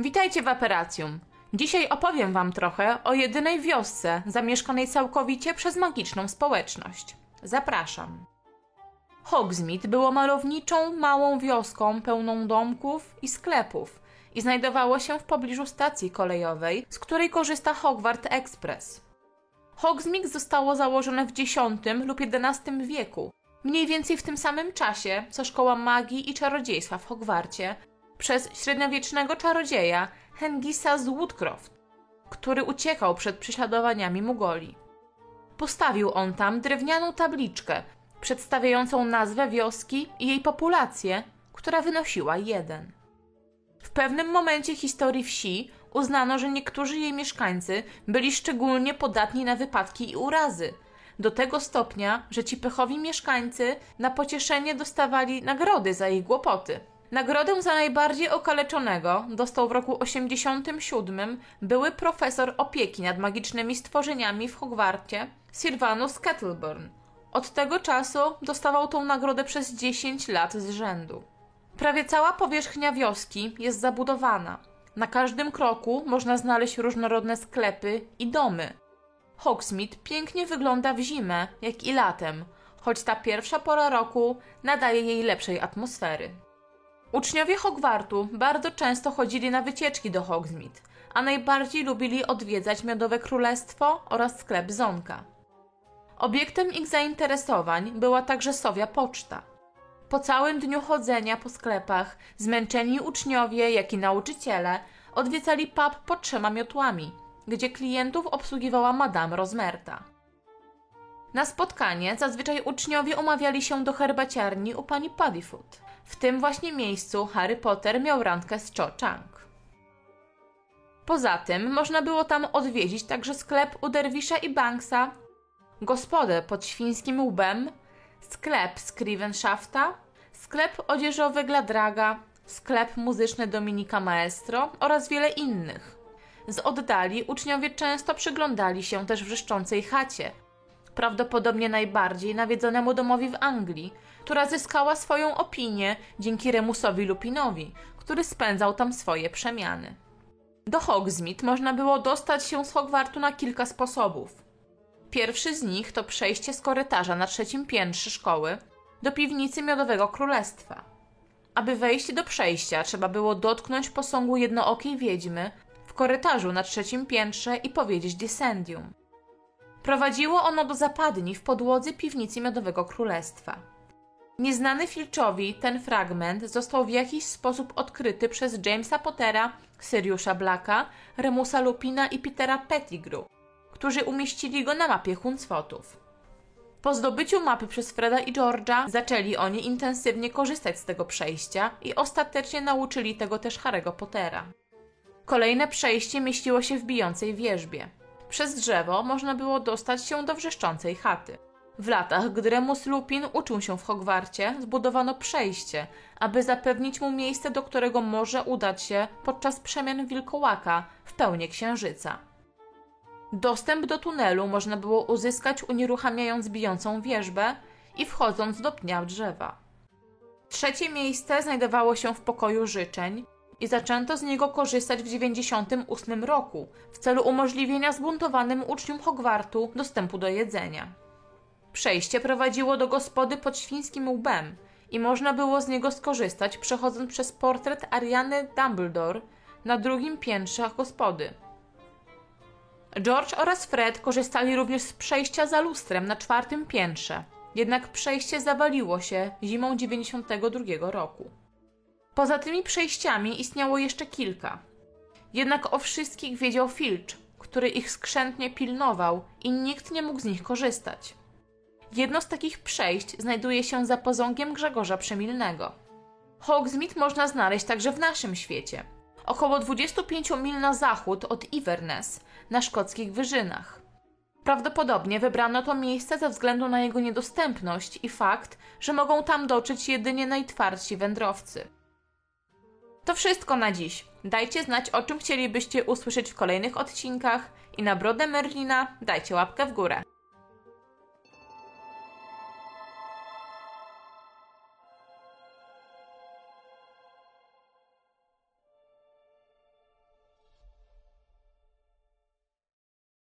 Witajcie w Aperacjum. Dzisiaj opowiem Wam trochę o jedynej wiosce zamieszkanej całkowicie przez magiczną społeczność. Zapraszam. Hogsmeade było malowniczą, małą wioską pełną domków i sklepów i znajdowało się w pobliżu stacji kolejowej, z której korzysta Hogwarts Express. Hogsmeade zostało założone w X lub XI wieku, mniej więcej w tym samym czasie co Szkoła Magii i Czarodziejstwa w Hogwarcie, przez średniowiecznego czarodzieja Hengisa z Woodcroft, który uciekał przed prześladowaniami Mugoli. Postawił on tam drewnianą tabliczkę przedstawiającą nazwę wioski i jej populację, która wynosiła jeden. W pewnym momencie historii wsi uznano, że niektórzy jej mieszkańcy byli szczególnie podatni na wypadki i urazy. Do tego stopnia, że ci pechowi mieszkańcy na pocieszenie dostawali nagrody za ich głupoty. Nagrodę za najbardziej okaleczonego dostał w roku 87 były profesor opieki nad magicznymi stworzeniami w Hogwarcie, Sylvanus Kettleburn. Od tego czasu dostawał tą nagrodę przez 10 lat z rzędu. Prawie cała powierzchnia wioski jest zabudowana. Na każdym kroku można znaleźć różnorodne sklepy i domy. Hogsmeade pięknie wygląda w zimę, jak i latem, choć ta pierwsza pora roku nadaje jej lepszej atmosfery. Uczniowie Hogwartu bardzo często chodzili na wycieczki do Hogsmeade, a najbardziej lubili odwiedzać Miodowe Królestwo oraz sklep Zonka. Obiektem ich zainteresowań była także Sowia Poczta. Po całym dniu chodzenia po sklepach, zmęczeni uczniowie, jak i nauczyciele odwiedzali pub pod trzema miotłami, gdzie klientów obsługiwała Madame Rozmerta. Na spotkanie zazwyczaj uczniowie umawiali się do herbaciarni u pani Puddifoot. W tym właśnie miejscu Harry Potter miał randkę z Cho Chang. Poza tym można było tam odwiedzić także sklep u Derwisza i Banksa, gospodę pod świńskim łbem, sklep Scrivenshafta, sklep odzieżowy Gladraga, sklep muzyczny Dominika Maestro oraz wiele innych. Z oddali uczniowie często przyglądali się też wrzeszczącej chacie, prawdopodobnie najbardziej nawiedzonemu domowi w Anglii, która zyskała swoją opinię dzięki Remusowi Lupinowi, który spędzał tam swoje przemiany. Do Hogsmeade można było dostać się z Hogwartu na kilka sposobów. Pierwszy z nich to przejście z korytarza na trzecim piętrze szkoły do piwnicy Miodowego Królestwa. Aby wejść do przejścia, trzeba było dotknąć posągu jednookiej wiedźmy w korytarzu na trzecim piętrze i powiedzieć Descendium. Prowadziło ono do zapadni w podłodze piwnicy Miodowego Królestwa. Nieznany Filczowi ten fragment został w jakiś sposób odkryty przez Jamesa Pottera, Siriusza Blacka, Remusa Lupina i Petera Pettigrew, którzy umieścili go na mapie Huncwotów. Po zdobyciu mapy przez Freda i George'a zaczęli oni intensywnie korzystać z tego przejścia i ostatecznie nauczyli tego też Harry'ego Pottera. Kolejne przejście mieściło się w bijącej wierzbie. Przez drzewo można było dostać się do wrzeszczącej chaty. W latach, gdy Remus Lupin uczył się w Hogwarcie, zbudowano przejście, aby zapewnić mu miejsce, do którego może udać się podczas przemian wilkołaka w pełni księżyca. Dostęp do tunelu można było uzyskać unieruchamiając bijącą wierzbę i wchodząc do pnia drzewa. Trzecie miejsce znajdowało się w pokoju życzeń i zaczęto z niego korzystać w 98 roku w celu umożliwienia zbuntowanym uczniom Hogwartu dostępu do jedzenia. Przejście prowadziło do gospody pod świńskim łbem i można było z niego skorzystać przechodząc przez portret Ariany Dumbledore na drugim piętrze gospody. George oraz Fred korzystali również z przejścia za lustrem na czwartym piętrze, jednak przejście zawaliło się zimą 92 roku. Poza tymi przejściami istniało jeszcze kilka. Jednak o wszystkich wiedział Filch, który ich skrzętnie pilnował i nikt nie mógł z nich korzystać. Jedno z takich przejść znajduje się za pozągiem Grzegorza Przemilnego. Hogsmeade można znaleźć także w naszym świecie, około 25 mil na zachód od Inverness, na szkockich wyżynach. Prawdopodobnie wybrano to miejsce ze względu na jego niedostępność i fakt, że mogą tam dotrzeć jedynie najtwardsi wędrowcy. To wszystko na dziś. Dajcie znać, o czym chcielibyście usłyszeć w kolejnych odcinkach i na brodę Merlina dajcie łapkę w górę.